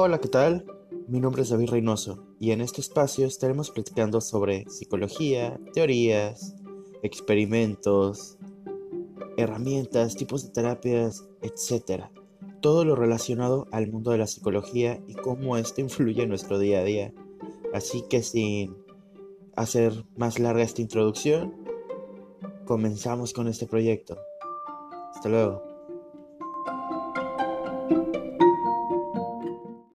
Hola, ¿qué tal? Mi nombre es David Reynoso y en este espacio estaremos platicando sobre psicología, teorías, experimentos, herramientas, tipos de terapias, etc. Todo lo relacionado al mundo de la psicología y cómo esto influye en nuestro día a día. Así que sin hacer más larga esta introducción, comenzamos con este proyecto. Hasta luego.